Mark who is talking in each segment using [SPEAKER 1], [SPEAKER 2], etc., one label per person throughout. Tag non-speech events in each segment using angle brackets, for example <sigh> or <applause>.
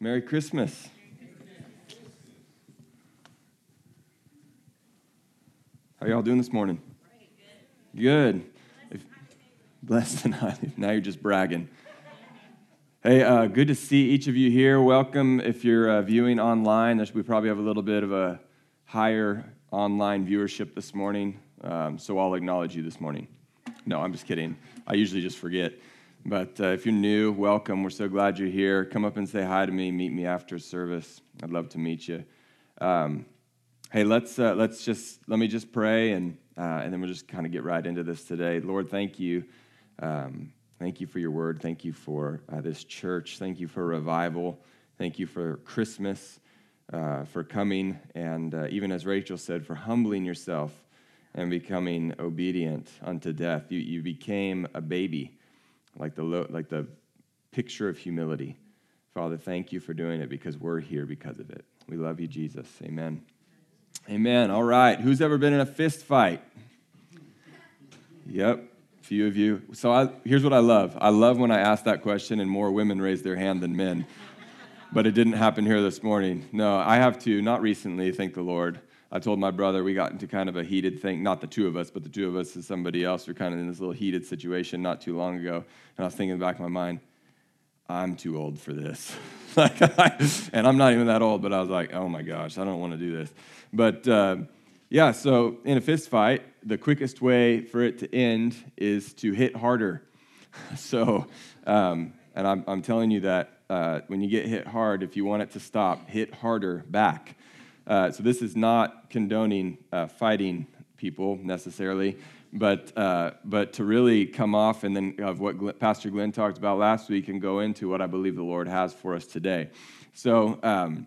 [SPEAKER 1] Merry Christmas. How y'all doing this morning? Good. If, blessed and highly. <laughs> Now you're just bragging. Hey, uh, good to see each of you here. Welcome if you're uh, viewing online. We probably have a little bit of a higher online viewership this morning, um, so I'll acknowledge you this morning. No, I'm just kidding. I usually just forget. But uh, if you're new, welcome. We're so glad you're here. Come up and say hi to me. Meet me after service. I'd love to meet you. Um, hey, let's uh, let's just let me just pray, and uh, and then we'll just kind of get right into this today. Lord, thank you. Um, thank you for your word. Thank you for uh, this church. Thank you for revival. Thank you for Christmas, uh, for coming, and uh, even as Rachel said, for humbling yourself and becoming obedient unto death. You, you became a baby like the, like the picture of humility. Father, thank you for doing it because we're here because of it. We love you, Jesus. Amen. Amen. All right. Who's ever been in a fist fight? Yep, a few of you. So I, here's what I love I love when I ask that question and more women raise their hand than men. But it didn't happen here this morning. No, I have to, not recently, thank the Lord. I told my brother we got into kind of a heated thing, not the two of us, but the two of us and somebody else. We're kind of in this little heated situation not too long ago. And I was thinking in the back of my mind, I'm too old for this. <laughs> <laughs> and I'm not even that old, but I was like, oh my gosh, I don't want to do this. But uh, yeah, so in a fist fight, the quickest way for it to end is to hit harder. <laughs> so, um, and I'm, I'm, telling you that uh, when you get hit hard, if you want it to stop, hit harder back. Uh, so this is not condoning uh, fighting people necessarily, but, uh, but to really come off and then of what Pastor Glenn talked about last week and go into what I believe the Lord has for us today. So um,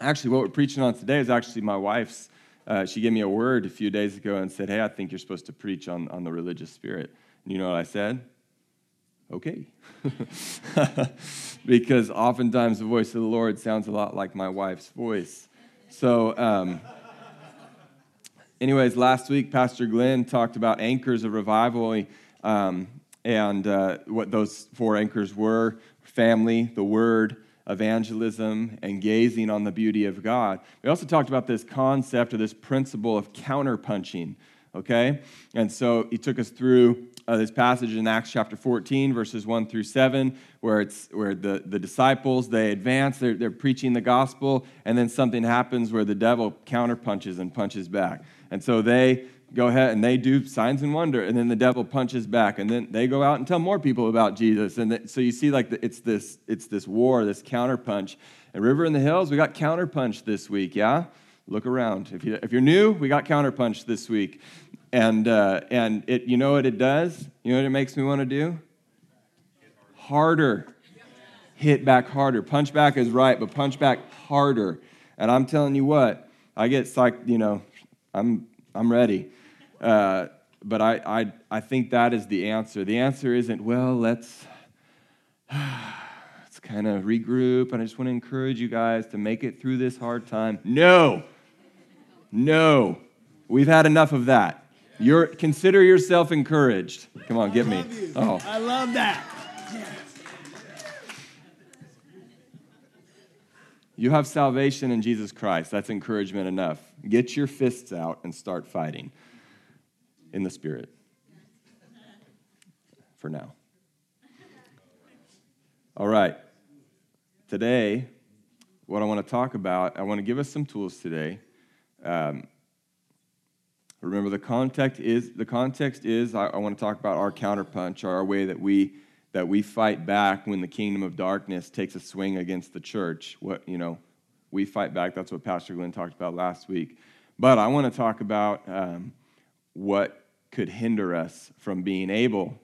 [SPEAKER 1] actually, what we're preaching on today is actually my wife's. Uh, she gave me a word a few days ago and said, Hey, I think you're supposed to preach on, on the religious spirit. And you know what I said? Okay. <laughs> because oftentimes the voice of the Lord sounds a lot like my wife's voice. So, um, anyways, last week, Pastor Glenn talked about anchors of revival um, and uh, what those four anchors were family, the word, evangelism, and gazing on the beauty of God. We also talked about this concept or this principle of counterpunching, okay? And so he took us through uh, this passage in Acts chapter 14, verses 1 through 7, where, it's, where the, the disciples, they advance, they're, they're preaching the gospel, and then something happens where the devil counterpunches and punches back. And so they go ahead and they do signs and wonder, and then the devil punches back, and then they go out and tell more people about Jesus. And so you see, like, the, it's, this, it's this war, this counterpunch. And River in the Hills, we got counterpunch this week, yeah? Look around. If, you, if you're new, we got counterpunch this week. And, uh, and it, you know what it does? You know what it makes me want to do? Harder. Hit back harder. Punch back is right, but punch back harder. And I'm telling you what, I get psyched, you know, I'm, I'm ready. Uh, but I, I, I think that is the answer. The answer isn't, well, let's, <sighs> let's kind of regroup, and I just want to encourage you guys to make it through this hard time. No, no, we've had enough of that. You're, consider yourself encouraged. Come on, get me.
[SPEAKER 2] Oh. I love that.
[SPEAKER 1] You have salvation in Jesus Christ. That's encouragement enough. Get your fists out and start fighting in the Spirit. For now. All right. Today, what I want to talk about, I want to give us some tools today. Um, Remember, the context is the context is I, I want to talk about our counterpunch, our way that we that we fight back when the kingdom of darkness takes a swing against the church. What you know, we fight back. That's what Pastor Glenn talked about last week. But I want to talk about um, what could hinder us from being able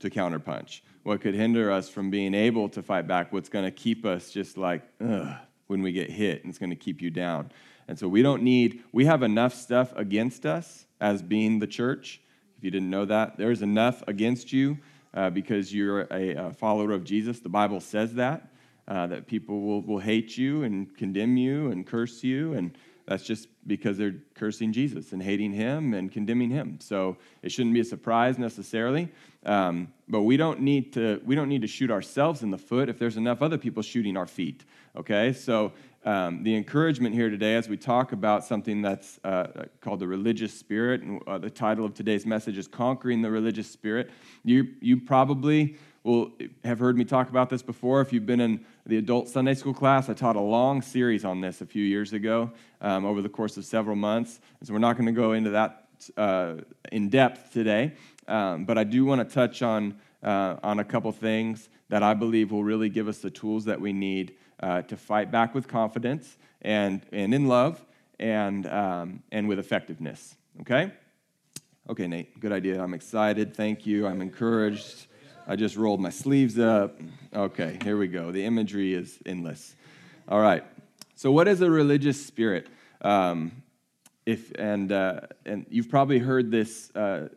[SPEAKER 1] to counterpunch. What could hinder us from being able to fight back? What's going to keep us just like when we get hit, and it's going to keep you down. And so we don't need, we have enough stuff against us as being the church. If you didn't know that, there's enough against you uh, because you're a, a, follower of Jesus. The Bible says that, uh, that people will, will hate you and condemn you and curse you. And that's just because they're cursing Jesus and hating him and condemning him. So it shouldn't be a surprise necessarily. Um, but we don't need to we don't need to shoot ourselves in the foot if there's enough other people shooting our feet. Okay, so um, the encouragement here today, as we talk about something that's uh, called the religious spirit, and uh, the title of today's message is "Conquering the Religious Spirit." You you probably will have heard me talk about this before. If you've been in the adult Sunday school class, I taught a long series on this a few years ago um, over the course of several months. And so we're not going to go into that uh, in depth today, um, but I do want to touch on, uh, on a couple things that I believe will really give us the tools that we need uh, to fight back with confidence and, and in love and, um, and with effectiveness. Okay? Okay, Nate, good idea. I'm excited. Thank you. I'm encouraged. I just rolled my sleeves up. Okay, here we go. The imagery is endless. All right. So, what is a religious spirit? Um, if and uh, and you've probably heard this uh,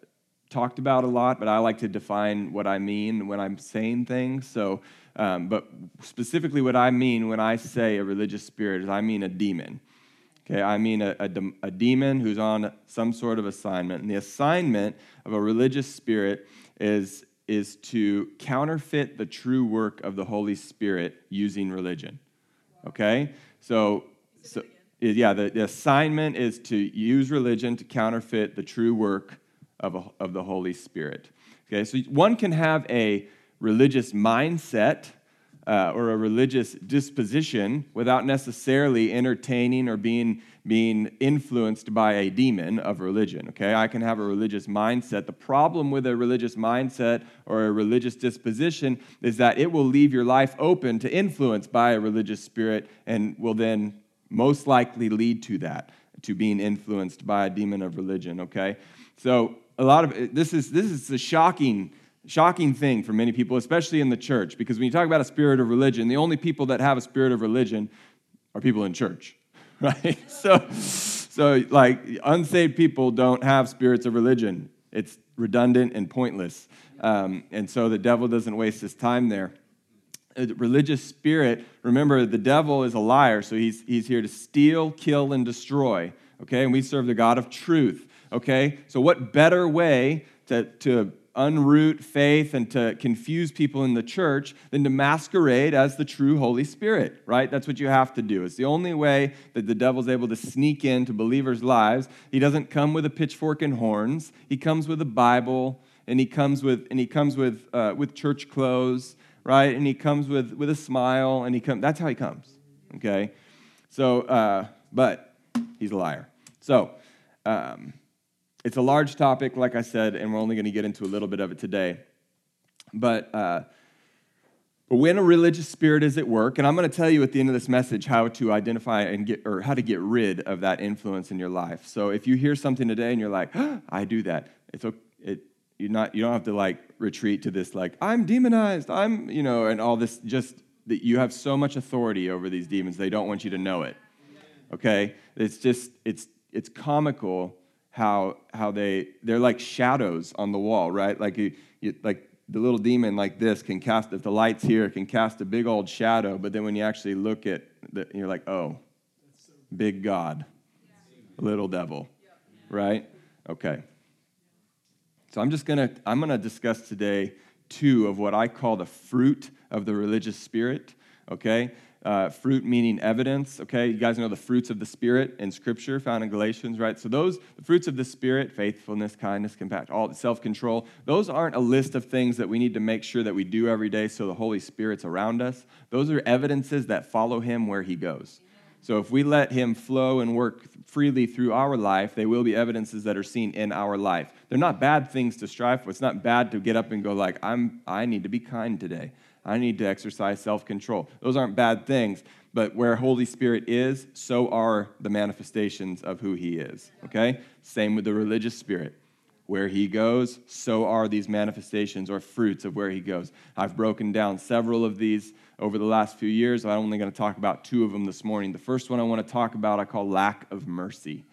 [SPEAKER 1] talked about a lot, but I like to define what I mean when I'm saying things. So, um, but specifically, what I mean when I say a religious spirit is I mean a demon. Okay, I mean a, a, a demon who's on some sort of assignment, and the assignment of a religious spirit is is to counterfeit the true work of the Holy Spirit using religion. Okay? So, so yeah, the, the assignment is to use religion to counterfeit the true work of, a, of the Holy Spirit. Okay, so one can have a religious mindset uh, or a religious disposition without necessarily entertaining or being, being influenced by a demon of religion. Okay, I can have a religious mindset. The problem with a religious mindset or a religious disposition is that it will leave your life open to influence by a religious spirit and will then most likely lead to that, to being influenced by a demon of religion. Okay, so a lot of this is this is a shocking shocking thing for many people, especially in the church, because when you talk about a spirit of religion, the only people that have a spirit of religion are people in church, <laughs> right? So, so like unsaved people don't have spirits of religion. It's redundant and pointless, um, and so the devil doesn't waste his time there. A religious spirit, remember, the devil is a liar, so he's he's here to steal, kill, and destroy. Okay, and we serve the God of truth. Okay, so what better way to to unroot faith and to confuse people in the church than to masquerade as the true Holy Spirit, right? That's what you have to do. It's the only way that the devil's able to sneak into believers' lives. He doesn't come with a pitchfork and horns. He comes with a Bible, and he comes with and he comes with uh, with church clothes, right? And he comes with with a smile, and he comes. That's how he comes. Okay, so uh, but he's a liar. So. Um, it's a large topic, like I said, and we're only going to get into a little bit of it today. But, uh, when a religious spirit is at work, and I'm going to tell you at the end of this message how to identify and get, or how to get rid of that influence in your life. So if you hear something today and you're like, oh, <gasps> I do that, it's okay. You're not, you don't have to like retreat to this, like, I'm demonized, I'm, you know, and all this, just that you have so much authority over these demons, they don't want you to know it. Okay? It's just, it's, it's comical how how they they're like shadows on the wall, right? Like you, you, like the little demon like this can cast if the lights here can cast a big old shadow, but then when you actually look at you're like, oh, big God, little devil, right? Okay. So I'm just gonna I'm gonna discuss today two of what I call the fruit of the religious spirit. Okay, uh, fruit meaning evidence, okay? You guys know the fruits of the Spirit in Scripture found in Galatians, right? So those, the fruits of the Spirit, faithfulness, kindness, compassion, all self-control, those aren't a list of things that we need to make sure that we do every day so the Holy Spirit's around us. Those are evidences that follow him where he goes. So if we let him flow and work freely through our life, they will be evidences that are seen in our life. They're not bad things to strive for. It's not bad to get up and go like, I'm I need to be kind today. I need to exercise self control. Those aren't bad things, but where Holy Spirit is, so are the manifestations of who He is. Okay? Same with the religious spirit. Where He goes, so are these manifestations or fruits of where He goes. I've broken down several of these over the last few years. I'm only going to talk about two of them this morning. The first one I want to talk about, I call lack of mercy.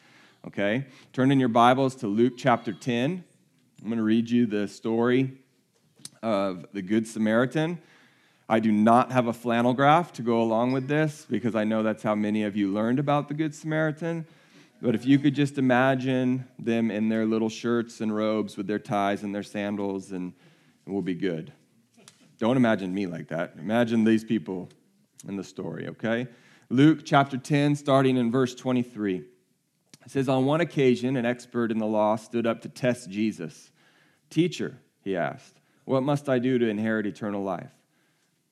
[SPEAKER 1] Okay? Turn in your Bibles to Luke chapter 10. I'm going to read you the story of the Good Samaritan. I do not have a flannel graph to go along with this because I know that's how many of you learned about the Good Samaritan. But if you could just imagine them in their little shirts and robes with their ties and their sandals, and we'll be good. Don't imagine me like that. Imagine these people in the story, okay? Luke chapter 10, starting in verse 23. It says, On one occasion, an expert in the law stood up to test Jesus. Teacher, he asked, what must I do to inherit eternal life?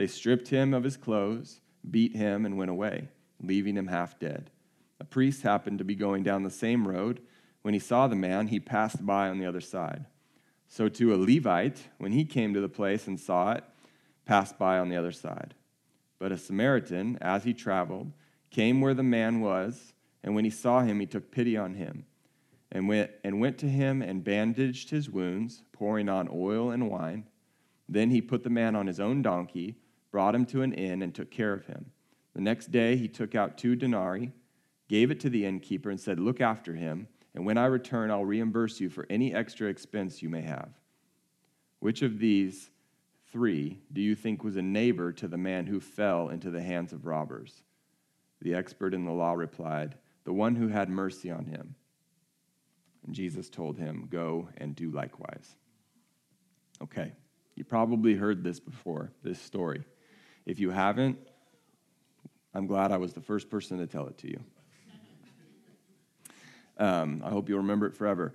[SPEAKER 1] They stripped him of his clothes, beat him, and went away, leaving him half dead. A priest happened to be going down the same road. When he saw the man, he passed by on the other side. So, to a Levite, when he came to the place and saw it, passed by on the other side. But a Samaritan, as he traveled, came where the man was, and when he saw him, he took pity on him, and went, and went to him and bandaged his wounds, pouring on oil and wine. Then he put the man on his own donkey, brought him to an inn, and took care of him. The next day he took out two denarii, gave it to the innkeeper, and said, Look after him, and when I return, I'll reimburse you for any extra expense you may have. Which of these three do you think was a neighbor to the man who fell into the hands of robbers? The expert in the law replied, The one who had mercy on him. And Jesus told him, Go and do likewise. Okay. You probably heard this before, this story. If you haven't, I'm glad I was the first person to tell it to you. Um, I hope you'll remember it forever.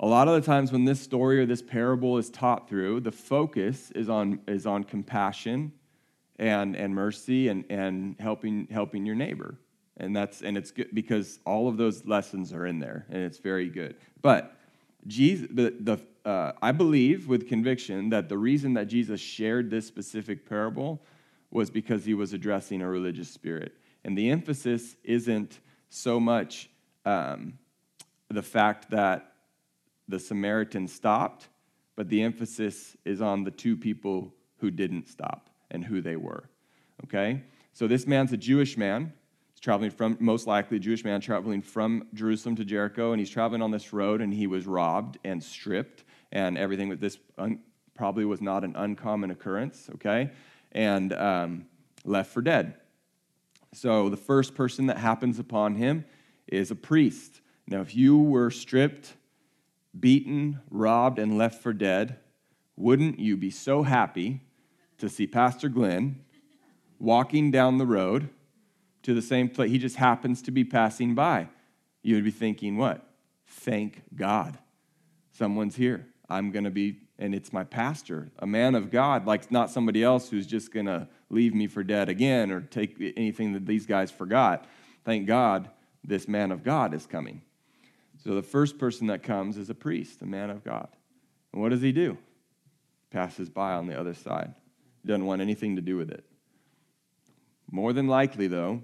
[SPEAKER 1] A lot of the times when this story or this parable is taught through, the focus is on, is on compassion and, and mercy and, and helping, helping your neighbor. And that's and it's good because all of those lessons are in there, and it's very good. But Jesus, the, the uh, I believe with conviction that the reason that Jesus shared this specific parable was because he was addressing a religious spirit. And the emphasis isn't so much um, the fact that the Samaritan stopped, but the emphasis is on the two people who didn't stop and who they were. Okay? So this man's a Jewish man He's traveling from, most likely, a Jewish man traveling from Jerusalem to Jericho, and he's traveling on this road, and he was robbed and stripped, and everything with this un, probably was not an uncommon occurrence, okay? And um, left for dead. So the first person that happens upon him is a priest. Now, if you were stripped, beaten, robbed, and left for dead, wouldn't you be so happy to see Pastor Glenn walking down the road? to the same place. He just happens to be passing by. You would be thinking, what? Thank God. Someone's here. I'm going to be, and it's my pastor, a man of God, like not somebody else who's just going to leave me for dead again or take anything that these guys forgot. Thank God this man of God is coming. So the first person that comes is a priest, a man of God. And what does he do? Passes by on the other side. Doesn't want anything to do with it. More than likely, though,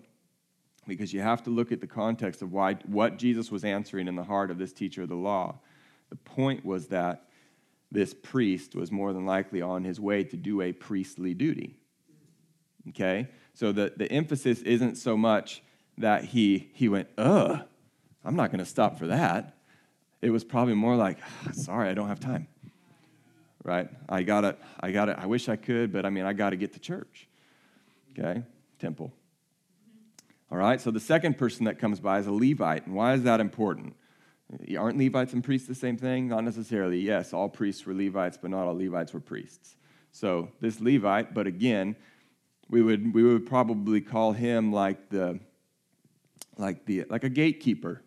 [SPEAKER 1] because you have to look at the context of why, what Jesus was answering in the heart of this teacher of the law. The point was that this priest was more than likely on his way to do a priestly duty. Okay? So the, the emphasis isn't so much that he, he went, ugh, I'm not going to stop for that. It was probably more like, ah, sorry, I don't have time. Right? I got it. I got it. I wish I could, but I mean, I got to get to church. Okay? Temple. All right, so the second person that comes by is a Levite. And why is that important? Aren't Levites and priests the same thing? Not necessarily. Yes, all priests were Levites, but not all Levites were priests. So this Levite, but again, we would, we would probably call him like the like the like a gatekeeper.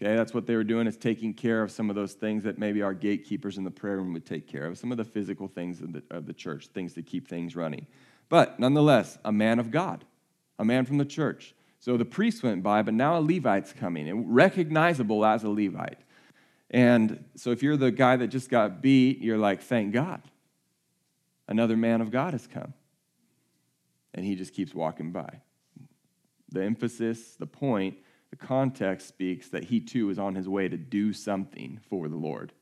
[SPEAKER 1] Okay, that's what they were doing is taking care of some of those things that maybe our gatekeepers in the prayer room would take care of, some of the physical things of the, of the church, things to keep things running. But nonetheless, a man of God, a man from the church. So the priest went by, but now a Levite's coming, and recognizable as a Levite. And so if you're the guy that just got beat, you're like, thank God. Another man of God has come. and he just keeps walking by. The emphasis, the point, the context speaks that he too is on his way to do something for the Lord.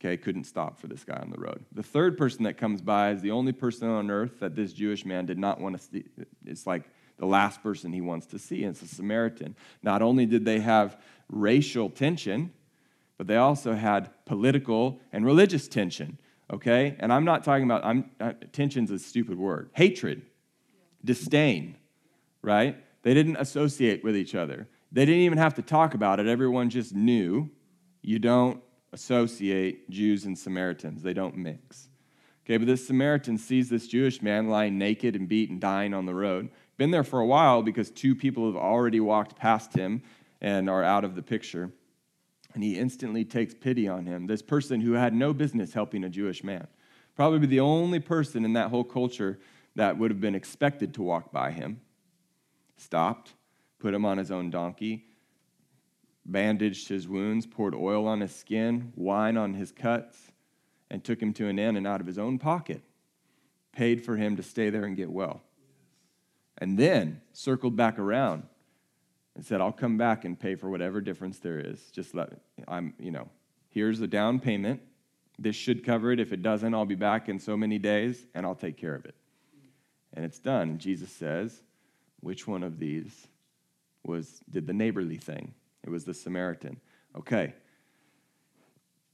[SPEAKER 1] Okay, couldn't stop for this guy on the road. The third person that comes by is the only person on earth that this Jewish man did not want to see. It's like the last person he wants to see. It's a Samaritan. Not only did they have racial tension, but they also had political and religious tension. Okay, and I'm not talking about. I'm uh, tension's a stupid word. Hatred, disdain, right? They didn't associate with each other. They didn't even have to talk about it. Everyone just knew you don't associate Jews and Samaritans, they don't mix. Okay, but this Samaritan sees this Jewish man lying naked and beaten, dying on the road. Been there for a while because two people have already walked past him and are out of the picture. And he instantly takes pity on him. This person who had no business helping a Jewish man. Probably the only person in that whole culture that would have been expected to walk by him. Stopped, put him on his own donkey, bandaged his wounds, poured oil on his skin, wine on his cuts, and took him to an inn and out of his own pocket paid for him to stay there and get well. And then circled back around and said, I'll come back and pay for whatever difference there is. Just let, I'm, you know, here's the down payment. This should cover it. If it doesn't, I'll be back in so many days and I'll take care of it. And it's done. Jesus says, which one of these was did the neighborly thing? It was the Samaritan. Okay.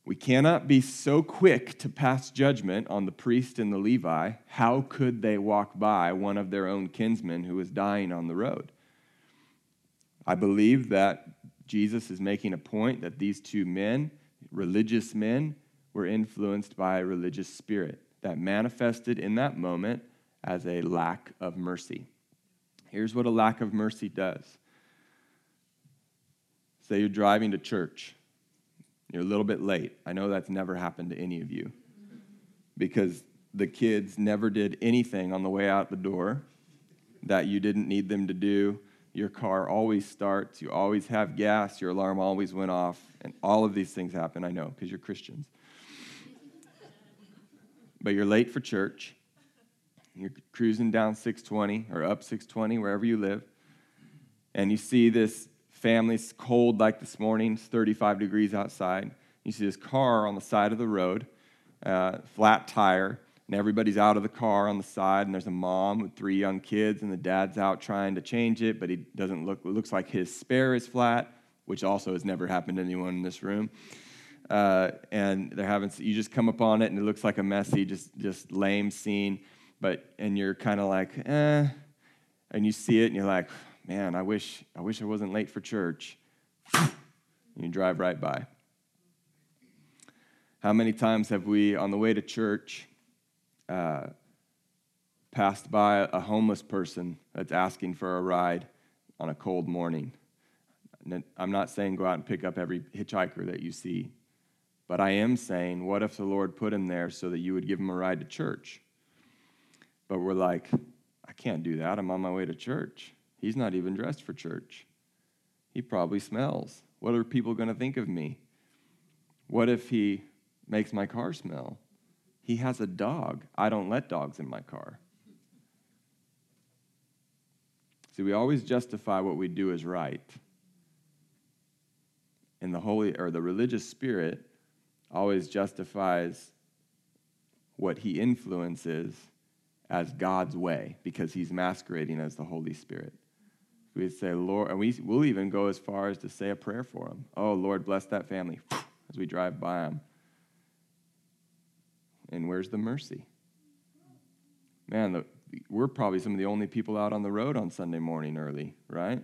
[SPEAKER 1] We cannot be so quick to pass judgment on the priest and the Levi. How could they walk by one of their own kinsmen who was dying on the road? I believe that Jesus is making a point that these two men, religious men, were influenced by a religious spirit that manifested in that moment as a lack of mercy. Here's what a lack of mercy does Say you're driving to church, you're a little bit late. I know that's never happened to any of you because the kids never did anything on the way out the door that you didn't need them to do. Your car always starts, you always have gas, your alarm always went off, and all of these things happen, I know, because you're Christians. but you're late for church. You're cruising down 620 or up 620, wherever you live, and you see this family's cold like this morning, it's 35 degrees outside. You see this car on the side of the road, uh, flat tire, and everybody's out of the car on the side, and there's a mom with three young kids, and the dad's out trying to change it, but he doesn't look, looks like his spare is flat, which also has never happened to anyone in this room. Uh, and they're having, you just come upon it, and it looks like a messy, just, just lame scene, but, and you're kind of like, eh, and you see it, and you're like, man, I wish I wish I wasn't late for church. <laughs> you drive right by. How many times have we, on the way to church, uh, passed by a homeless person that's asking for a ride on a cold morning? I'm not saying go out and pick up every hitchhiker that you see, but I am saying, what if the Lord put him there so that you would give him a ride to church? But we're like, I can't do that. I'm on my way to church. He's not even dressed for church. He probably smells. What are people going to think of me? What if he makes my car smell? He has a dog. I don't let dogs in my car. See, we always justify what we do as right. And the holy or the religious spirit always justifies what he influences as God's way because he's masquerading as the Holy Spirit. We'd say, Lord, and we, we'll even go as far as to say a prayer for them. Oh, Lord, bless that family <laughs> as we drive by them. And where's the mercy? Man, the, we're probably some of the only people out on the road on Sunday morning early, right?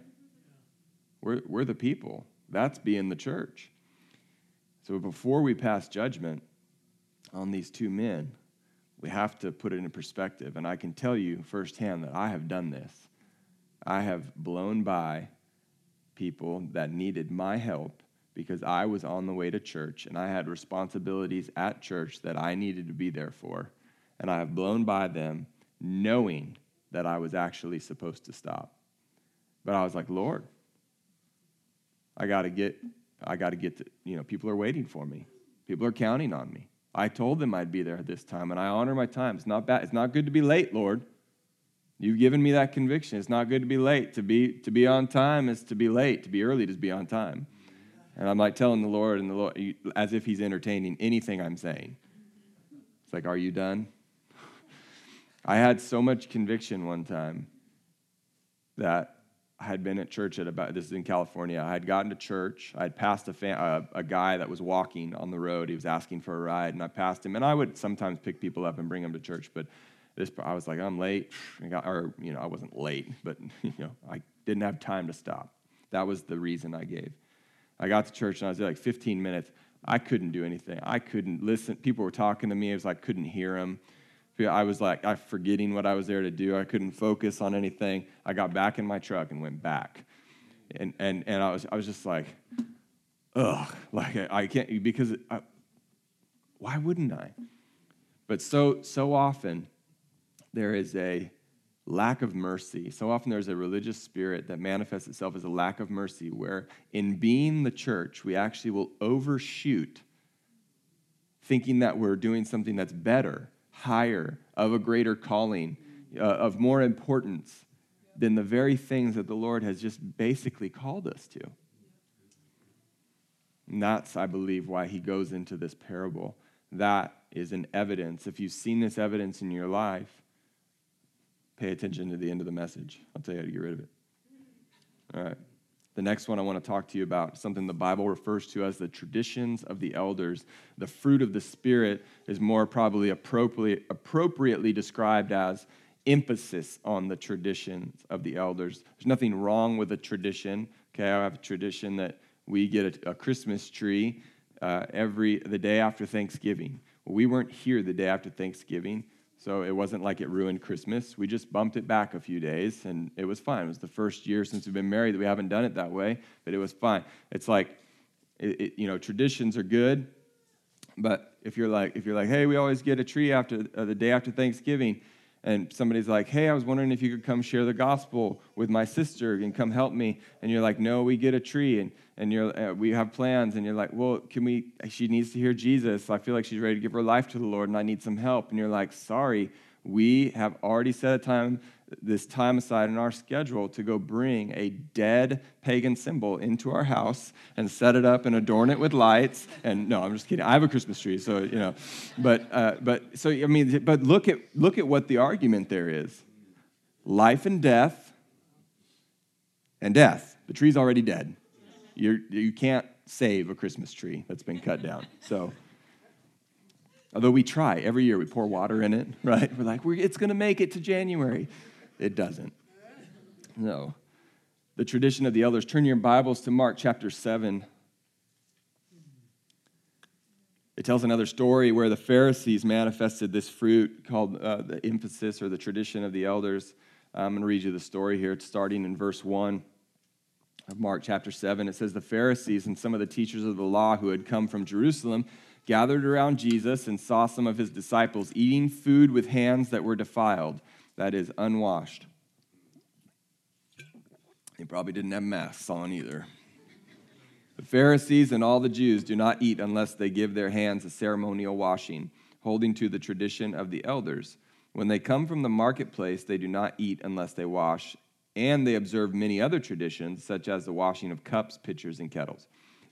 [SPEAKER 1] We're, we're the people. That's being the church. So before we pass judgment on these two men, we have to put it in perspective. And I can tell you firsthand that I have done this. I have blown by people that needed my help because I was on the way to church and I had responsibilities at church that I needed to be there for. And I have blown by them knowing that I was actually supposed to stop. But I was like, Lord, I got to get, I got to get to, you know, people are waiting for me. People are counting on me. I told them I'd be there at this time, and I honor my time. It's not bad. It's not good to be late, Lord. You've given me that conviction. It's not good to be late. To be, to be on time is to be late. To be early is to be on time. And I'm like telling the Lord, and the Lord, as if He's entertaining anything I'm saying. It's like, Are you done? <laughs> I had so much conviction one time that I had been at church at about, this is in California. I had gotten to church. I had passed a, fam, a, a, guy that was walking on the road. He was asking for a ride, and I passed him. And I would sometimes pick people up and bring them to church, but this, I was like, I'm late. or, you know, I wasn't late, but, <laughs> you know, I didn't have time to stop. That was the reason I gave. I got to church, and I was there like 15 minutes. I couldn't do anything. I couldn't listen. People were talking to me. It was like I couldn't hear them. I was like, I forgetting what I was there to do. I couldn't focus on anything. I got back in my truck and went back. And, and, and I, was, I was just like, ugh, like I, I can't, because I, why wouldn't I? But so, so often there is a lack of mercy. So often there's a religious spirit that manifests itself as a lack of mercy, where in being the church, we actually will overshoot thinking that we're doing something that's better higher, of a greater calling, uh, of more importance than the very things that the Lord has just basically called us to. And that's, I believe, why he goes into this parable. That is an evidence. If you've seen this evidence in your life, pay attention to the end of the message. I'll tell you how to get rid of it. All right. The next one I want to talk to you about, something the Bible refers to as the traditions of the elders. The fruit of the Spirit is more probably appropriately, described as emphasis on the traditions of the elders. There's nothing wrong with a tradition. Okay, I have a tradition that we get a, a Christmas tree uh, every the day after Thanksgiving. Well, we weren't here the day after Thanksgiving. So it wasn't like it ruined Christmas. We just bumped it back a few days and it was fine. It was the first year since we've been married that we haven't done it that way, but it was fine. It's like, it, it, you know, traditions are good, but if you're like, if you're like, hey, we always get a tree after uh, the day after Thanksgiving, and somebody's like, hey, I was wondering if you could come share the gospel with my sister and come help me. And you're like, no, we get a tree and, and you're, uh, we have plans. And you're like, well, can we, she needs to hear Jesus. I feel like she's ready to give her life to the Lord and I need some help. And you're like, sorry, we have already set a time this time aside in our schedule to go bring a dead pagan symbol into our house and set it up and adorn it with lights. And no, I'm just kidding. I have a Christmas tree, so you know. But uh, but so I mean, but look at look at what the argument there is: life and death, and death. The tree's already dead. You're, you can't save a Christmas tree that's been cut down. So. Although we try every year, we pour water in it, <laughs> right? We're like, we're, it's going to make it to January. It doesn't. No. The tradition of the elders. Turn your Bibles to Mark chapter 7. It tells another story where the Pharisees manifested this fruit called uh, the emphasis or the tradition of the elders. I'm going to read you the story here. It's starting in verse 1 of Mark chapter 7. It says, The Pharisees and some of the teachers of the law who had come from Jerusalem gathered around Jesus and saw some of his disciples eating food with hands that were defiled that is unwashed. They probably didn't have masks on either. The Pharisees and all the Jews do not eat unless they give their hands a ceremonial washing, holding to the tradition of the elders. When they come from the marketplace, they do not eat unless they wash, and they observe many other traditions, such as the washing of cups, pitchers, and kettles.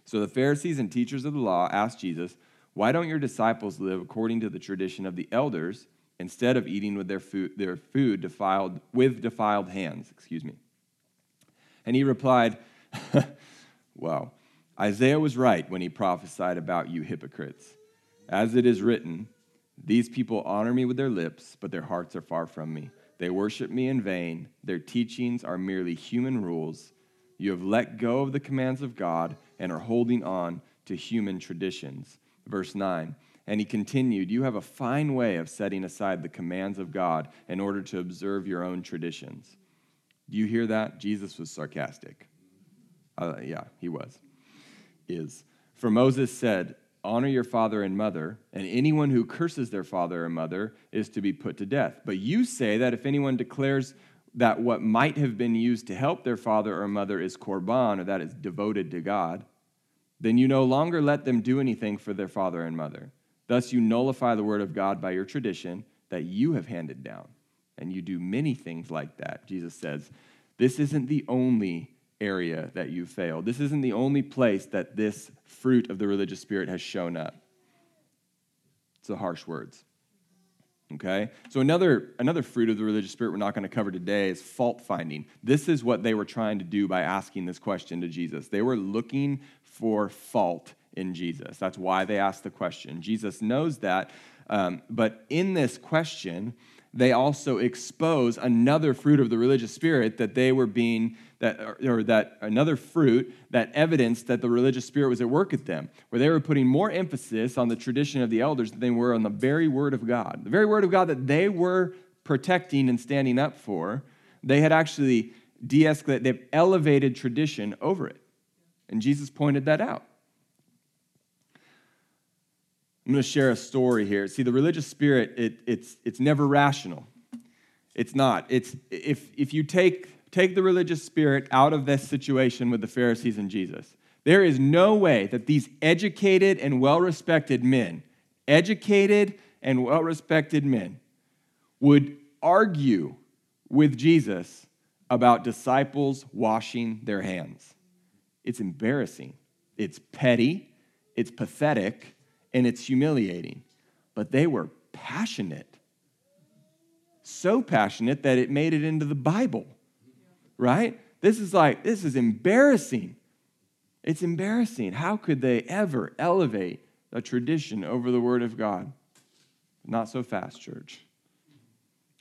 [SPEAKER 1] So the Pharisees and teachers of the law asked Jesus, Why don't your disciples live according to the tradition of the elders? Instead of eating with their food, their food defiled, with defiled hands. Excuse me. And he replied, <laughs> Well, Isaiah was right when he prophesied about you hypocrites. As it is written, These people honor me with their lips, but their hearts are far from me. They worship me in vain. Their teachings are merely human rules. You have let go of the commands of God and are holding on to human traditions. Verse 9 and he continued, You have a fine way of setting aside the commands of God in order to observe your own traditions. Do you hear that? Jesus was sarcastic. Uh, yeah, he was. Is. For Moses said, Honor your father and mother, and anyone who curses their father or mother is to be put to death. But you say that if anyone declares that what might have been used to help their father or mother is korban, or that is devoted to God, then you no longer let them do anything for their father and mother. Thus, you nullify the word of God by your tradition that you have handed down. and you do many things like that, Jesus says, this isn't the only area that you failed. This isn't the only place that this fruit of the religious spirit has shown up. It's the harsh words. Okay? So another another fruit of the religious spirit we're not going to cover today is fault finding. This is what they were trying to do by asking this question to Jesus. They were looking for fault in Jesus. That's why they asked the question. Jesus knows that, um, but in this question, they also expose another fruit of the religious spirit that they were being that or, that another fruit that evidenced that the religious spirit was at work at them where they were putting more emphasis on the tradition of the elders than they were on the very word of god the very word of god that they were protecting and standing up for they had actually de-escalated they've elevated tradition over it and jesus pointed that out I'm going to share a story here. See, the religious spirit, it, it's, it's never rational. It's not. It's, if, if you take, take the religious spirit out of this situation with the Pharisees and Jesus, there is no way that these educated and well respected men, educated and well respected men, would argue with Jesus about disciples washing their hands. It's embarrassing. It's petty. It's pathetic and it's humiliating. But they were passionate. So passionate that it made it into the Bible, right? This is like, this is embarrassing. It's embarrassing. How could they ever elevate a tradition over the Word of God? Not so fast, church.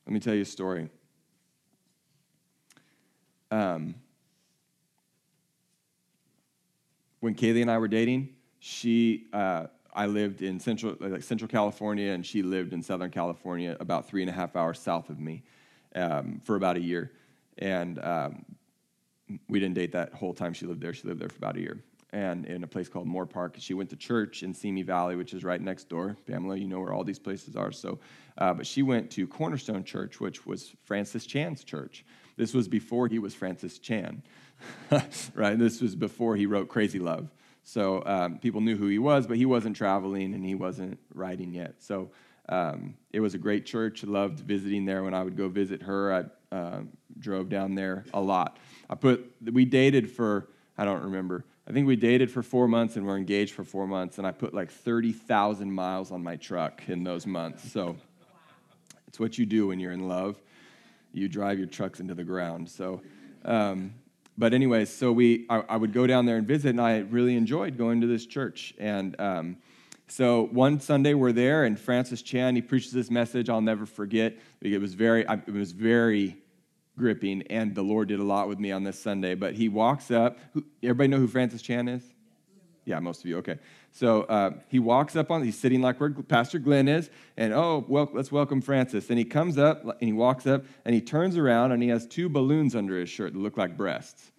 [SPEAKER 1] Let me tell you a story. Um, when Kaylee and I were dating, she uh, I lived in central, like Central California, and she lived in Southern California, about three and a half hours south of me, um, for about a year. And um, we didn't date that whole time she lived there. She lived there for about a year, and in a place called Moorpark. She went to church in Simi Valley, which is right next door. Pamela, you know where all these places are. So, uh, but she went to Cornerstone Church, which was Francis Chan's church. This was before he was Francis Chan, <laughs> right? This was before he wrote Crazy Love. So um, people knew who he was, but he wasn't traveling and he wasn't writing yet. So um, it was a great church. Loved visiting there when I would go visit her. I uh, drove down there a lot. I put we dated for I don't remember. I think we dated for four months and were engaged for four months, and I put like thirty thousand miles on my truck in those months. So it's what you do when you're in love. You drive your trucks into the ground. So. Um, but anyways, so we I, I, would go down there and visit, and I really enjoyed going to this church. And um, so one Sunday we're there, and Francis Chan he preaches this message I'll never forget. It was very it was very gripping, and the Lord did a lot with me on this Sunday. But he walks up. Everybody know who Francis Chan is? Yeah, most of you. Okay. So uh, he walks up on, he's sitting like where Pastor Glenn is, and oh, well, let's welcome Francis. And he comes up and he walks up and he turns around and he has two balloons under his shirt that look like breasts.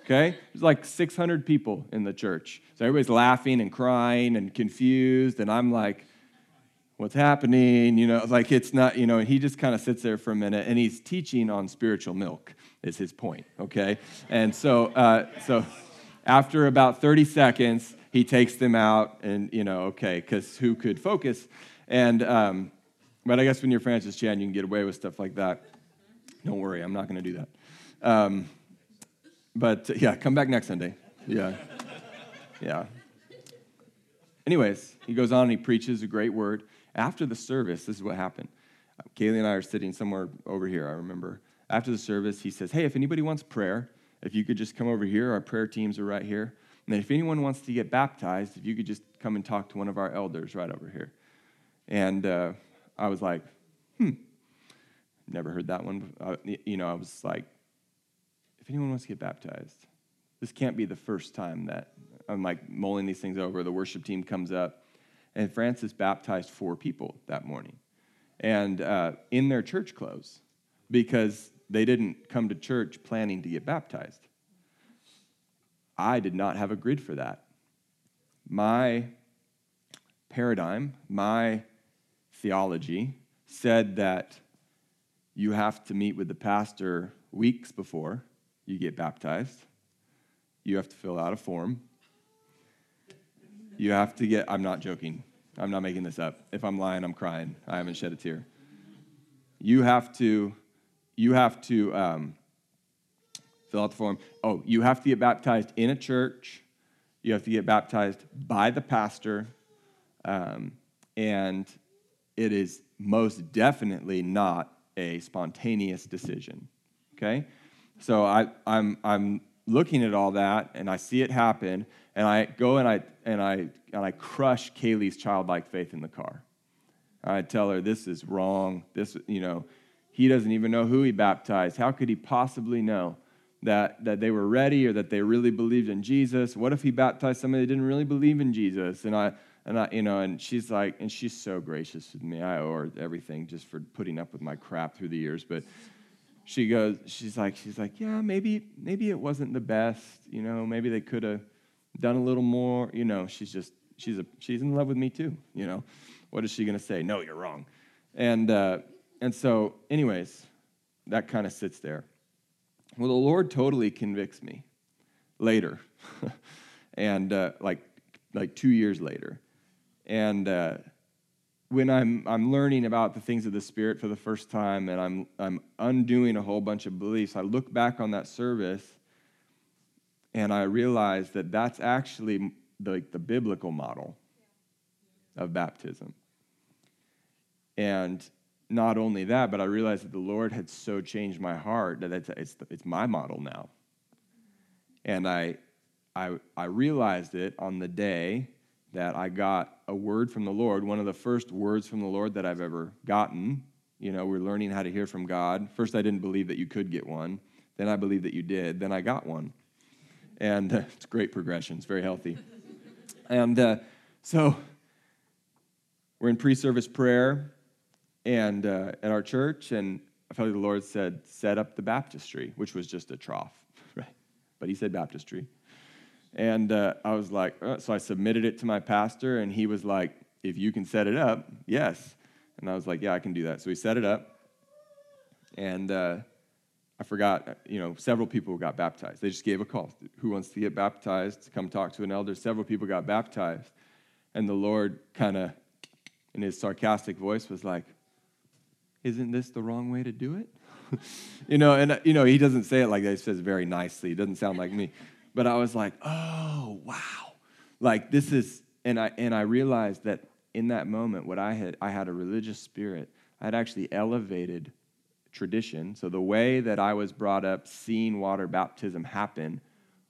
[SPEAKER 1] Okay? There's like 600 people in the church. So everybody's laughing and crying and confused, and I'm like, what's happening? You know, like it's not, you know, and he just kind of sits there for a minute and he's teaching on spiritual milk, is his point, okay? And so, uh, so after about 30 seconds, he takes them out and, you know, okay, because who could focus? And, um, but I guess when you're Francis Chan, you can get away with stuff like that. Don't worry, I'm not going to do that. Um, but uh, yeah, come back next Sunday. Yeah. Yeah. Anyways, he goes on and he preaches a great word. After the service, this is what happened. Kaylee and I are sitting somewhere over here, I remember. After the service, he says, Hey, if anybody wants prayer, if you could just come over here, our prayer teams are right here. And if anyone wants to get baptized, if you could just come and talk to one of our elders right over here. And uh, I was like, hmm, never heard that one. Uh, you know, I was like, if anyone wants to get baptized, this can't be the first time that I'm like mulling these things over. The worship team comes up, and Francis baptized four people that morning, and uh, in their church clothes, because they didn't come to church planning to get baptized. I did not have a grid for that. My paradigm, my theology said that you have to meet with the pastor weeks before you get baptized. You have to fill out a form. You have to get, I'm not joking. I'm not making this up. If I'm lying, I'm crying. I haven't shed a tear. you have to, you have to um, fill out the form. Oh, you have to get baptized in a church. You have to get baptized by the pastor. Um, and it is most definitely not a spontaneous decision. Okay? So I, I'm, I'm looking at all that and I see it happen, and I go and I, and I, and I crush Kaylee's childlike faith in the car. I tell her, this is wrong. This, you know, he doesn't even know who he baptized. How could he possibly know that, that they were ready or that they really believed in Jesus? What if he baptized somebody that didn't really believe in Jesus? And I, and I, you know, and she's like, and she's so gracious with me. I owe her everything just for putting up with my crap through the years. But she goes, she's like, she's like, yeah, maybe, maybe it wasn't the best. You know, maybe they could have done a little more. You know, she's just, she's a, she's in love with me too. You know, what is she gonna say? No, you're wrong. And uh, and so, anyways, that kind of sits there. Well, the Lord totally convicts me later, <laughs> and uh, like like two years later, and uh, when I'm, I'm learning about the things of the Spirit for the first time and I'm, I'm undoing a whole bunch of beliefs, I look back on that service and I realize that that's actually the, the biblical model of baptism. And not only that, but I realized that the Lord had so changed my heart that it's, it's, it's my model now. And I, I, I realized it on the day that I got a word from the Lord, one of the first words from the Lord that I've ever gotten. You know, we're learning how to hear from God. First, I didn't believe that you could get one. Then I believed that you did. Then I got one. And uh, it's great progression, it's very healthy. and uh, so we're in pre service prayer and uh, at our church, and I felt like the Lord said, set up the baptistry, which was just a trough, right? But He said baptistry. And uh, I was like, uh, so I submitted it to my pastor, and he was like, if you can set it up, yes. And I was like, yeah, I can do that. So he set it up, and uh, I forgot, you know, several people got baptized. They just gave a call. Who wants to get baptized? Come talk to an elder. Several people got baptized. And the Lord kind of, in his sarcastic voice, was like, isn't this the wrong way to do it? <laughs> you know, and, uh, you know, he doesn't say it like that. He says very nicely. It doesn't sound like me but I was like, oh, wow. Like this is, and I, and I realized that in that moment, what I had, I had a religious spirit. I had actually elevated tradition. So the way that I was brought up, seeing water baptism happen,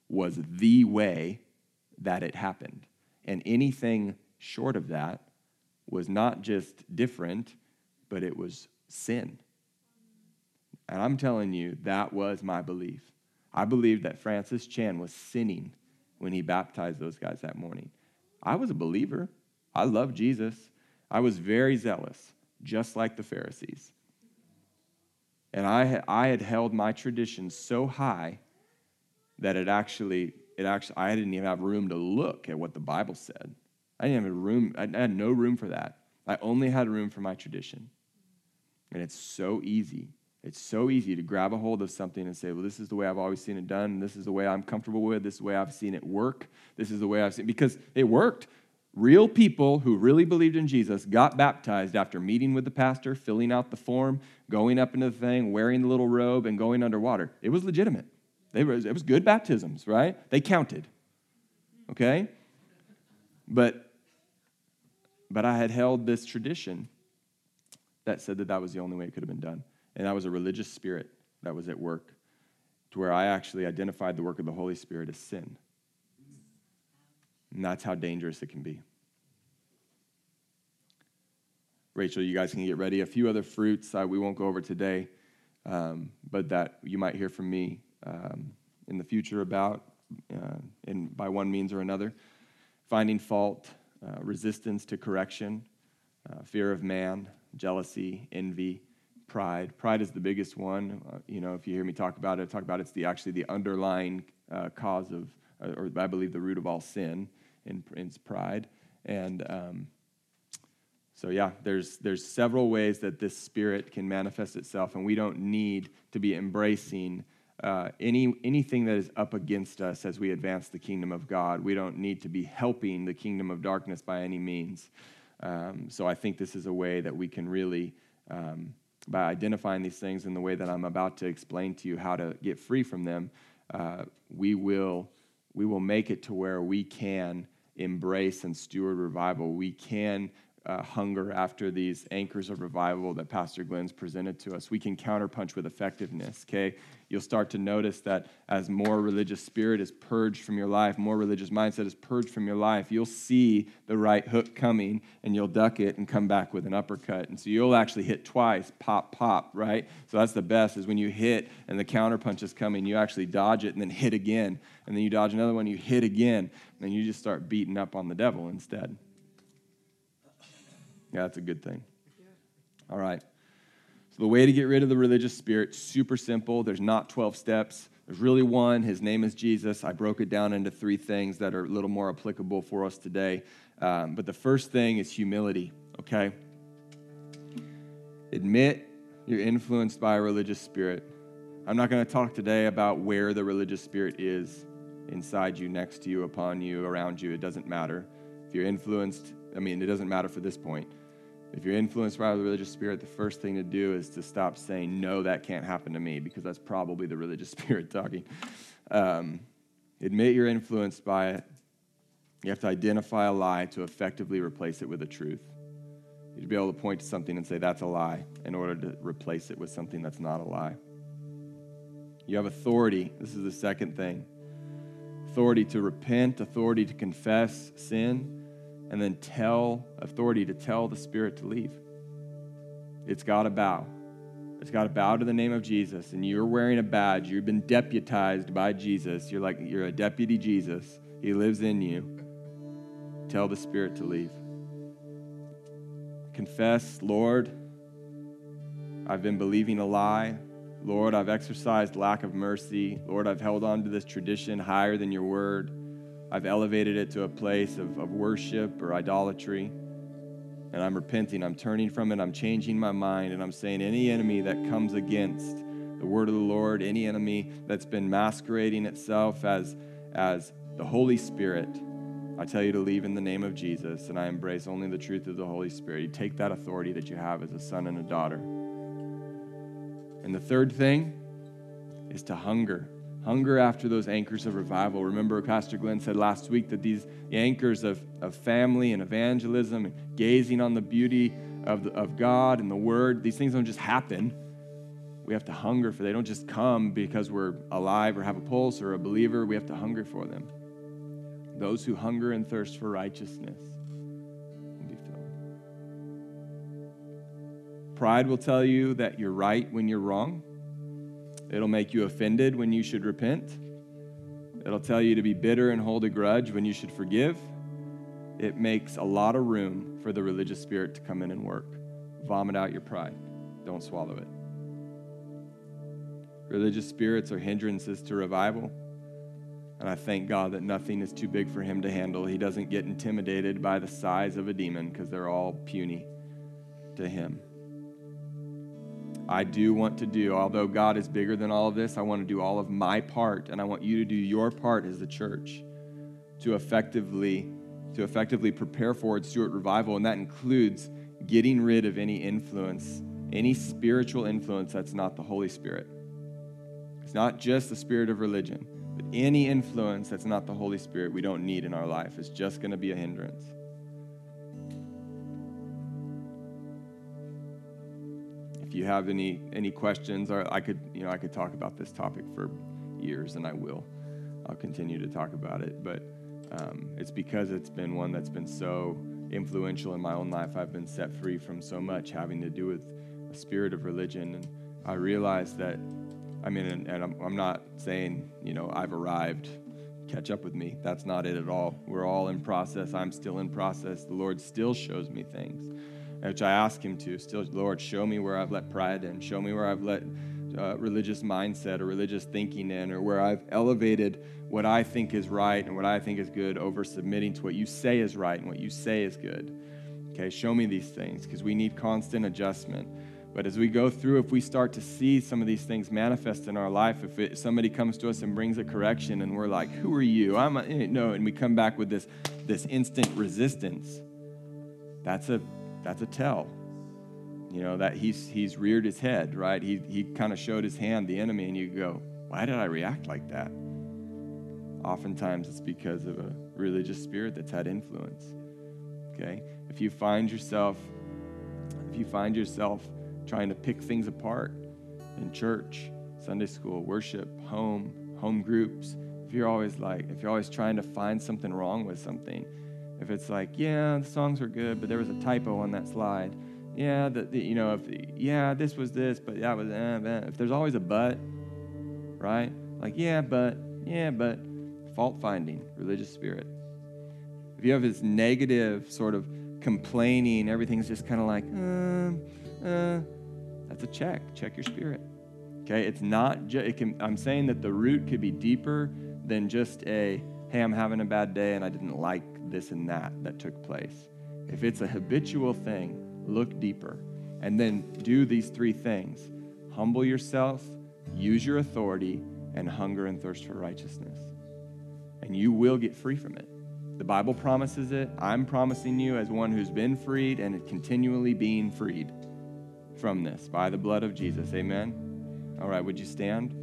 [SPEAKER 1] was the way that it happened. And anything short of that was not just different, but it was sin. And I'm telling you, that was my belief. I believed that Francis Chan was sinning when he baptized those guys that morning. I was a believer. I loved Jesus. I was very zealous, just like the Pharisees. And I I had held my tradition so high that it actually, it actually, I didn't even have room to look at what the Bible said. I didn't have a room, I had no room for that. I only had room for my tradition. And it's so easy it's so easy to grab a hold of something and say, well, this is the way I've always seen it done. This is the way I'm comfortable with. This is the way I've seen it work. This is the way I've seen it. because it worked. Real people who really believed in Jesus got baptized after meeting with the pastor, filling out the form, going up into the thing, wearing the little robe, and going underwater. It was legitimate. They were, it was good baptisms, right? They counted. Okay? But, but I had held this tradition that said that that was the only way it could have been done. And that was a religious spirit that was at work, to where I actually identified the work of the Holy Spirit as sin. And that's how dangerous it can be. Rachel, you guys can get ready. A few other fruits uh, we won't go over today, um, but that you might hear from me um, in the future about, uh, in, by one means or another. Finding fault, uh, resistance to correction, uh, fear of man, jealousy, envy, pride. Pride is the biggest one. Uh, you know, if you hear me talk about it, talk about it's the actually the underlying uh, cause of, uh, or I believe the root of all sin, in, in pride. And um, so, yeah, there's there's several ways that this spirit can manifest itself, and we don't need to be embracing. Uh, any anything that is up against us as we advance the kingdom of God, we don't need to be helping the kingdom of darkness by any means. Um, so I think this is a way that we can really um, by identifying these things in the way that I'm about to explain to you how to get free from them, uh, we will we will make it to where we can embrace and steward revival. We can uh, hunger after these anchors of revival that Pastor Glenn's presented to us. We can counterpunch with effectiveness, okay? You'll start to notice that as more religious spirit is purged from your life, more religious mindset is purged from your life, you'll see the right hook coming and you'll duck it and come back with an uppercut. And so you'll actually hit twice, pop, pop, right? So that's the best is when you hit and the counterpunch is coming, you actually dodge it and then hit again. And then you dodge another one, you hit again. And you just start beating up on the devil instead. Yeah, that's a good thing. All right. So, the way to get rid of the religious spirit, super simple. There's not 12 steps. There's really one. His name is Jesus. I broke it down into three things that are a little more applicable for us today. Um, but the first thing is humility, okay? Admit you're influenced by a religious spirit. I'm not going to talk today about where the religious spirit is inside you, next to you, upon you, around you. It doesn't matter. If you're influenced, I mean, it doesn't matter for this point. If you're influenced by the religious spirit, the first thing to do is to stop saying, no, that can't happen to me, because that's probably the religious <laughs> spirit talking. Um, admit you're influenced by it. You have to identify a lie to effectively replace it with a truth. You to be able to point to something and say, that's a lie, in order to replace it with something that's not a lie. You have authority. This is the second thing authority to repent, authority to confess sin and then tell authority to tell the spirit to leave. It's got to bow. It's got to bow to the name of Jesus. And you're wearing a badge. You've been deputized by Jesus. You're like, you're a deputy Jesus. He lives in you. Tell the spirit to leave. Confess, Lord, I've been believing a lie. Lord, I've exercised lack of mercy. Lord, I've held on to this tradition higher than your word. I've elevated it to a place of, of worship or idolatry. And I'm repenting. I'm turning from it. I'm changing my mind. And I'm saying, any enemy that comes against the word of the Lord, any enemy that's been masquerading itself as, as the Holy Spirit, I tell you to leave in the name of Jesus. And I embrace only the truth of the Holy Spirit. You take that authority that you have as a son and a daughter. And the third thing is to hunger hunger after those anchors of revival. Remember, Pastor Glenn said last week that these anchors of, of family and evangelism and gazing on the beauty of, the, of God and the Word, these things don't just happen. We have to hunger for. They don't just come because we're alive or have a pulse or a believer. We have to hunger for them. Those who hunger and thirst for righteousness will be filled. Pride will tell you that you're right when you're wrong. It'll make you offended when you should repent. It'll tell you to be bitter and hold a grudge when you should forgive. It makes a lot of room for the religious spirit to come in and work. Vomit out your pride, don't swallow it. Religious spirits are hindrances to revival. And I thank God that nothing is too big for him to handle. He doesn't get intimidated by the size of a demon because they're all puny to him. I do want to do, although God is bigger than all of this, I want to do all of my part, and I want you to do your part as the church to effectively to effectively prepare forward steward revival, and that includes getting rid of any influence, any spiritual influence that's not the Holy Spirit. It's not just the spirit of religion, but any influence that's not the Holy Spirit we don't need in our life is just going to be a hindrance. If you have any any questions, or I could you know I could talk about this topic for years, and I will. I'll continue to talk about it, but um, it's because it's been one that's been so influential in my own life. I've been set free from so much having to do with a spirit of religion, and I realized that. I mean, and, and I'm, I'm not saying you know I've arrived catch up with me. That's not it at all. We're all in process. I'm still in process. The Lord still shows me things which I ask Him to. Still, Lord, show me where I've let pride in. Show me where I've let uh, religious mindset or religious thinking in, or where I've elevated what I think is right and what I think is good over submitting to what you say is right and what you say is good. Okay, show me these things because we need constant adjustment. But as we go through, if we start to see some of these things manifest in our life, if it, somebody comes to us and brings a correction and we're like, "Who are you?" I'm a, eh, no, and we come back with this this instant resistance. That's a that's a tell. You know, that he's, he's reared his head, right? He, he kind of showed his hand, the enemy, and you go, why did I react like that? Oftentimes it's because of a religious spirit that's had influence. Okay? If you find yourself, if you find yourself trying to pick things apart in church, Sunday school, worship, home, home groups, if you're always like, if you're always trying to find something wrong with something, if it's like, yeah, the songs were good, but there was a typo on that slide. Yeah, the, the you know, if yeah, this was this, but that was eh, if there's always a but, right? Like, yeah, but, yeah, but fault finding, religious spirit. If you have this negative sort of complaining, everything's just kind of like, uh, uh, that's a check. Check your spirit. Okay, it's not. Ju- it can. I'm saying that the root could be deeper than just a, hey, I'm having a bad day and I didn't like this and that that took place. If it's a habitual thing, look deeper, and then do these three things: humble yourself, use your authority, and hunger and thirst for righteousness. And you will get free from it. The Bible promises it. I'm promising you, as one who's been freed and continually being freed from this by the blood of Jesus. Amen. All right, would you stand?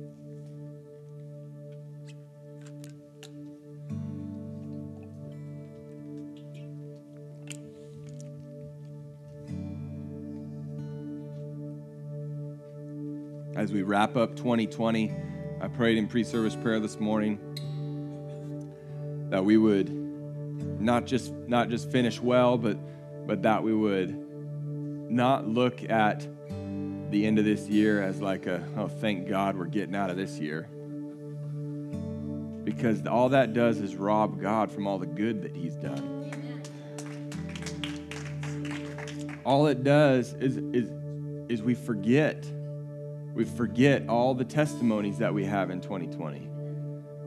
[SPEAKER 1] As we wrap up 2020, I prayed in pre service prayer this morning that we would not just not just finish well, but but that we would not look at the end of this year as like a oh thank God we're getting out of this year. Because all that does is rob God from all the good that he's done. All it does is is is we forget. We forget all the testimonies that we have in 2020.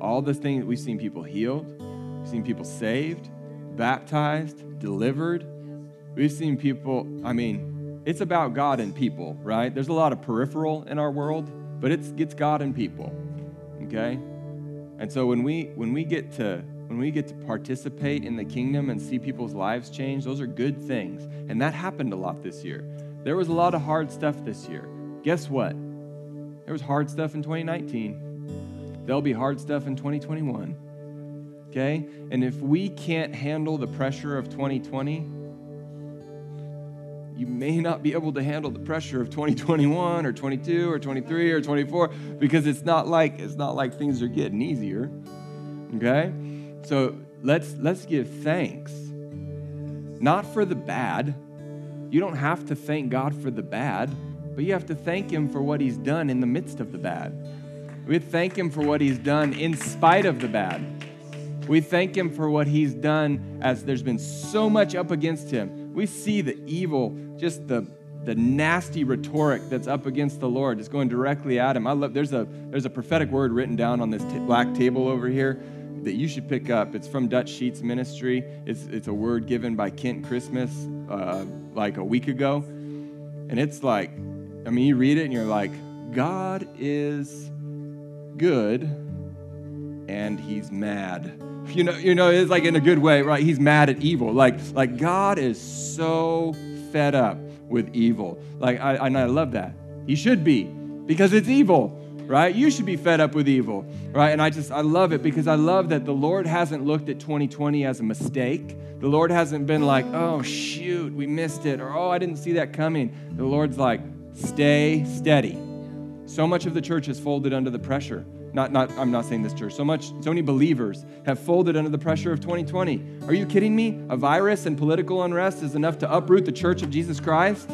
[SPEAKER 1] All the things we've seen people healed, we've seen people saved, baptized, delivered. We've seen people, I mean, it's about God and people, right? There's a lot of peripheral in our world, but it's, it's God and people. Okay? And so when we when we get to when we get to participate in the kingdom and see people's lives change, those are good things. And that happened a lot this year. There was a lot of hard stuff this year. Guess what? There was hard stuff in 2019. There'll be hard stuff in 2021 okay? And if we can't handle the pressure of 2020, you may not be able to handle the pressure of 2021 or 22 or 23 or 24 because it's not like it's not like things are getting easier. Okay? So let's let's give thanks. Not for the bad. You don't have to thank God for the bad, but you have to thank him for what he's done in the midst of the bad. We thank him for what he's done in spite of the bad. We thank him for what he's done as there's been so much up against him. We see the evil, just the the nasty rhetoric that's up against the Lord is going directly at him. I love there's a there's a prophetic word written down on this t- black table over here that you should pick up. It's from Dutch Sheets Ministry. It's it's a word given by Kent Christmas uh, like a week ago, and it's like, I mean, you read it and you're like, God is good, and He's mad <laughs> you know, you know, it's like in a good way, right? He's mad at evil. Like, like God is so fed up with evil. Like, I, I love that. He should be, because it's evil, right? You should be fed up with evil, right? And I just, I love it because I love that the Lord hasn't looked at 2020 as a mistake. The Lord hasn't been like, oh, shoot, we missed it, or oh, I didn't see that coming. The Lord's like, stay steady. So much of the church has folded under the pressure not, not, I'm not saying this church. So much, so many believers have folded under the pressure of 2020. Are you kidding me? A virus and political unrest is enough to uproot the church of Jesus Christ?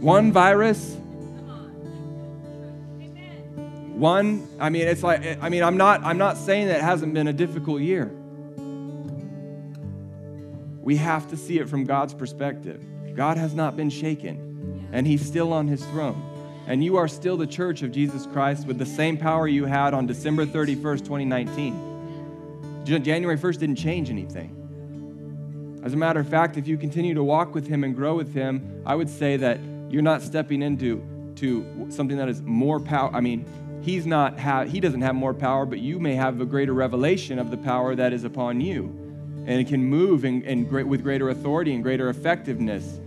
[SPEAKER 1] One virus. One, I mean, it's like, I mean, I'm not, I'm not saying that it hasn't been a difficult year. We have to see it from God's perspective. God has not been shaken, and He's still on His throne and you are still the church of Jesus Christ with the same power you had on December 31st, 2019. January 1st didn't change anything. As a matter of fact, if you continue to walk with Him and grow with Him, I would say that you're not stepping into to something that is more power. I mean, He's not ha- He doesn't have more power, but you may have a greater revelation of the power that is upon you. And it can move in, in great, with greater authority and greater effectiveness.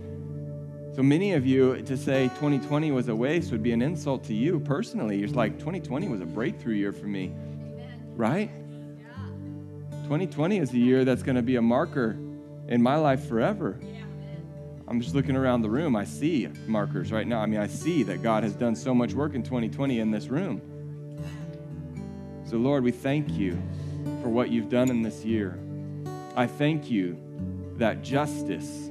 [SPEAKER 1] So many of you, to say 2020 was a waste would be an insult to you personally. You're like, 2020 was a breakthrough year for me, right? 2020 is a year that's going to be a marker in my life forever. I'm just looking around the room. I see markers right now. I mean, I see that God has done so much work in 2020 in this room. So, Lord, we thank you for what you've done in this year. I thank you that justice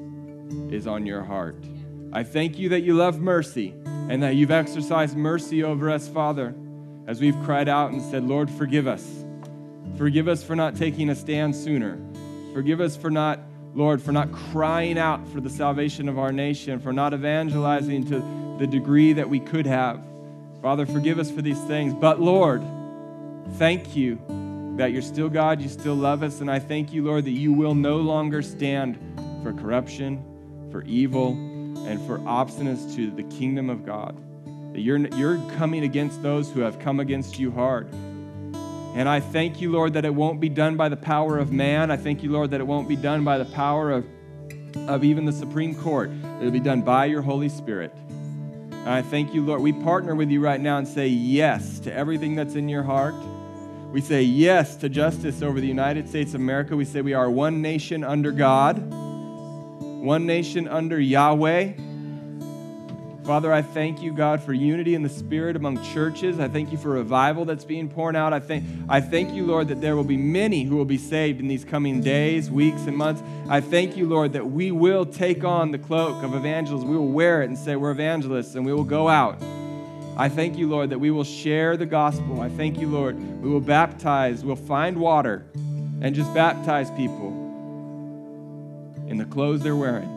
[SPEAKER 1] is on your heart. I thank you that you love mercy and that you've exercised mercy over us, Father, as we've cried out and said, Lord, forgive us. Forgive us for not taking a stand sooner. Forgive us for not Lord, for not crying out for the salvation of our nation, for not evangelizing to the degree that we could have. Father, forgive us for these things. But Lord, thank you that you're still God, you still love us, and I thank you, Lord, that you will no longer stand for corruption, for evil, and for obstinance to the kingdom of God. That you're, you're coming against those who have come against you hard. And I thank you, Lord, that it won't be done by the power of man. I thank you, Lord, that it won't be done by the power of, of even the Supreme Court. It'll be done by your Holy Spirit. And I thank you, Lord. We partner with you right now and say yes to everything that's in your heart. We say yes to justice over the United States of America. We say we are one nation under God, one nation under Yahweh Father, I thank you, God, for unity in the Spirit among churches. I thank you for revival that's being poured out. I thank, I thank you, Lord, that there will be many who will be saved in these coming days, weeks, and months. I thank you, Lord, that we will take on the cloak of evangelism. We will wear it and say we're evangelists, and we will go out. I thank you, Lord, that we will share the gospel. I thank you, Lord, we will baptize, we'll find water and just baptize people in the clothes they're wearing.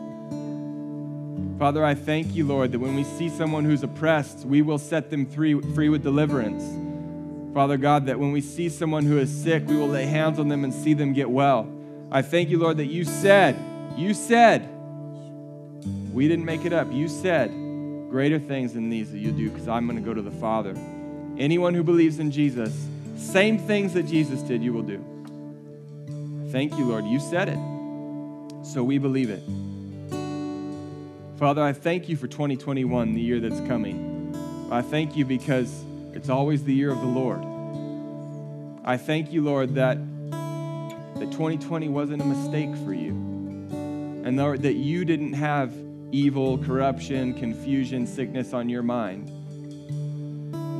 [SPEAKER 1] Father, I thank you, Lord, that when we see someone who's oppressed, we will set them free, free with deliverance. Father God, that when we see someone who is sick, we will lay hands on them and see them get well. I thank you, Lord, that you said, you said, we didn't make it up. You said, greater things than these that you do because I'm going to go to the Father. Anyone who believes in Jesus, same things that Jesus did, you will do. Thank you, Lord. You said it. So we believe it. Father, I thank you for 2021, the year that's coming. I thank you because it's always the year of the Lord. I thank you, Lord, that, that 2020 wasn't a mistake for you. And Lord, that you didn't have evil, corruption, confusion, sickness on your mind.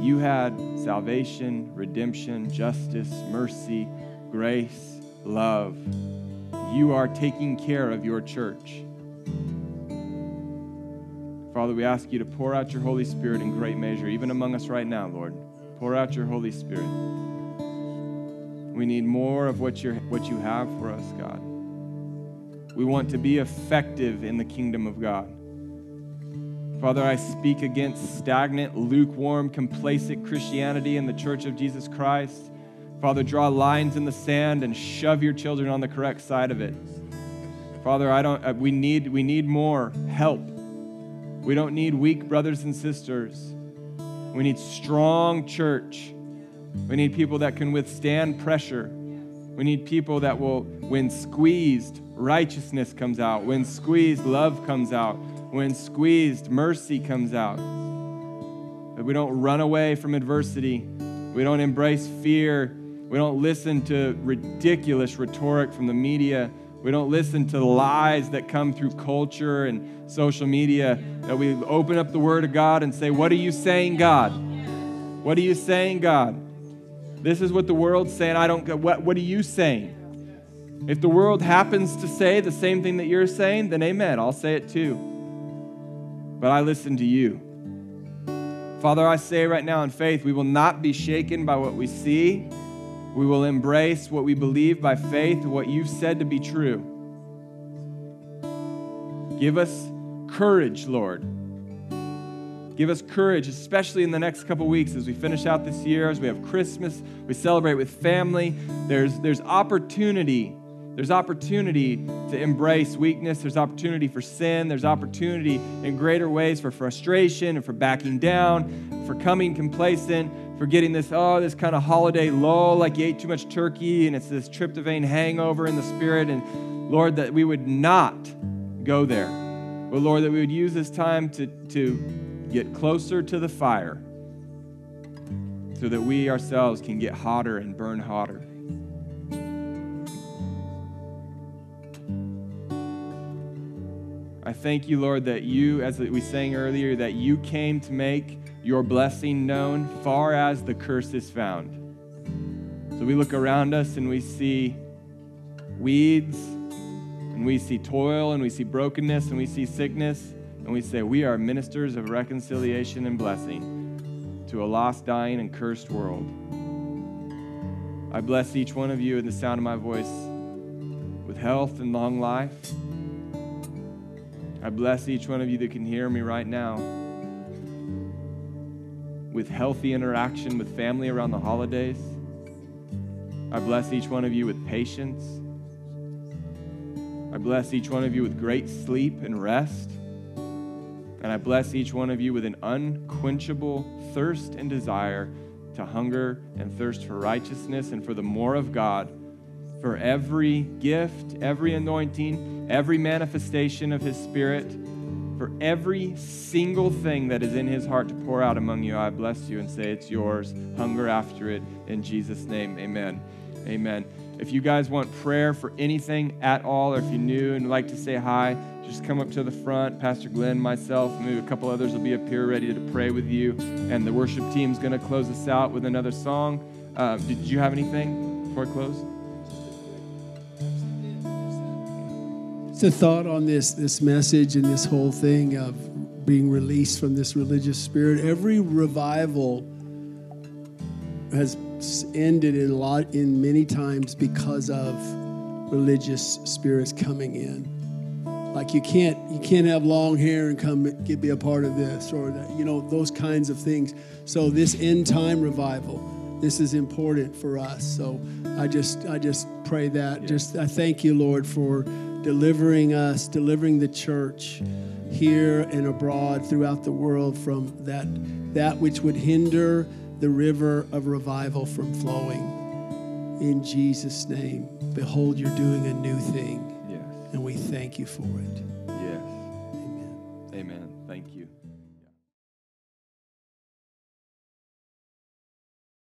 [SPEAKER 1] You had salvation, redemption, justice, mercy, grace, love. You are taking care of your church. Father, we ask you to pour out your Holy Spirit in great measure, even among us right now, Lord. Pour out your Holy Spirit. We need more of what, you're, what you have for us, God. We want to be effective in the kingdom of God. Father, I speak against stagnant, lukewarm, complacent Christianity in the church of Jesus Christ. Father, draw lines in the sand and shove your children on the correct side of it. Father, I don't, uh, we, need, we need more help we don't need weak brothers and sisters. We need strong church. We need people that can withstand pressure. We need people that will, when squeezed, righteousness comes out. When squeezed, love comes out. When squeezed, mercy comes out. That we don't run away from adversity. We don't embrace fear. We don't listen to ridiculous rhetoric from the media. We don't listen to lies that come through culture and social media. That we open up the Word of God and say, What are you saying, God? What are you saying, God? This is what the world's saying. I don't what, what are you saying? If the world happens to say the same thing that you're saying, then amen. I'll say it too. But I listen to you. Father, I say right now in faith, we will not be shaken by what we see we will embrace what we believe by faith, what you've said to be true. Give us courage, Lord. Give us courage, especially in the next couple weeks as we finish out this year, as we have Christmas, we celebrate with family. There's, there's opportunity. There's opportunity to embrace weakness. There's opportunity for sin. There's opportunity in greater ways for frustration and for backing down, for coming complacent, for getting this, oh, this kind of holiday lull, like you ate too much turkey and it's this tryptophan hangover in the spirit. And Lord, that we would not go there. But Lord, that we would use this time to, to get closer to the fire so that we ourselves can get hotter and burn hotter. I thank you, Lord, that you, as we sang earlier, that you came to make your blessing known far as the curse is found. So we look around us and we see weeds, and we see toil, and we see brokenness, and we see sickness, and we say, We are ministers of reconciliation and blessing to a lost, dying, and cursed world. I bless each one of you in the sound of my voice with health and long life. I bless each one of you that can hear me right now with healthy interaction with family around the holidays. I bless each one of you with patience. I bless each one of you with great sleep and rest. And I bless each one of you with an unquenchable thirst and desire to hunger and thirst for righteousness and for the more of God, for every gift, every anointing, every manifestation of His Spirit for every single thing that is in his heart to pour out among you. I bless you and say it's yours. Hunger after it. In Jesus' name, amen. Amen. If you guys want prayer for anything at all, or if you're new and like to say hi, just come up to the front. Pastor Glenn, myself, maybe a couple others will be up here ready to pray with you. And the worship team's going to close us out with another song. Uh, did you have anything before I close?
[SPEAKER 2] A thought on this this message and this whole thing of being released from this religious spirit. Every revival has ended in a lot in many times because of religious spirits coming in. Like you can't you can't have long hair and come get be a part of this or that, you know those kinds of things. So this end time revival, this is important for us. So I just I just pray that. Yeah. Just I thank you, Lord, for delivering us, delivering the church here and abroad throughout the world from that, that which would hinder the river of revival from flowing. In Jesus' name, behold, you're doing a new thing.
[SPEAKER 1] Yes.
[SPEAKER 2] And we thank you for it.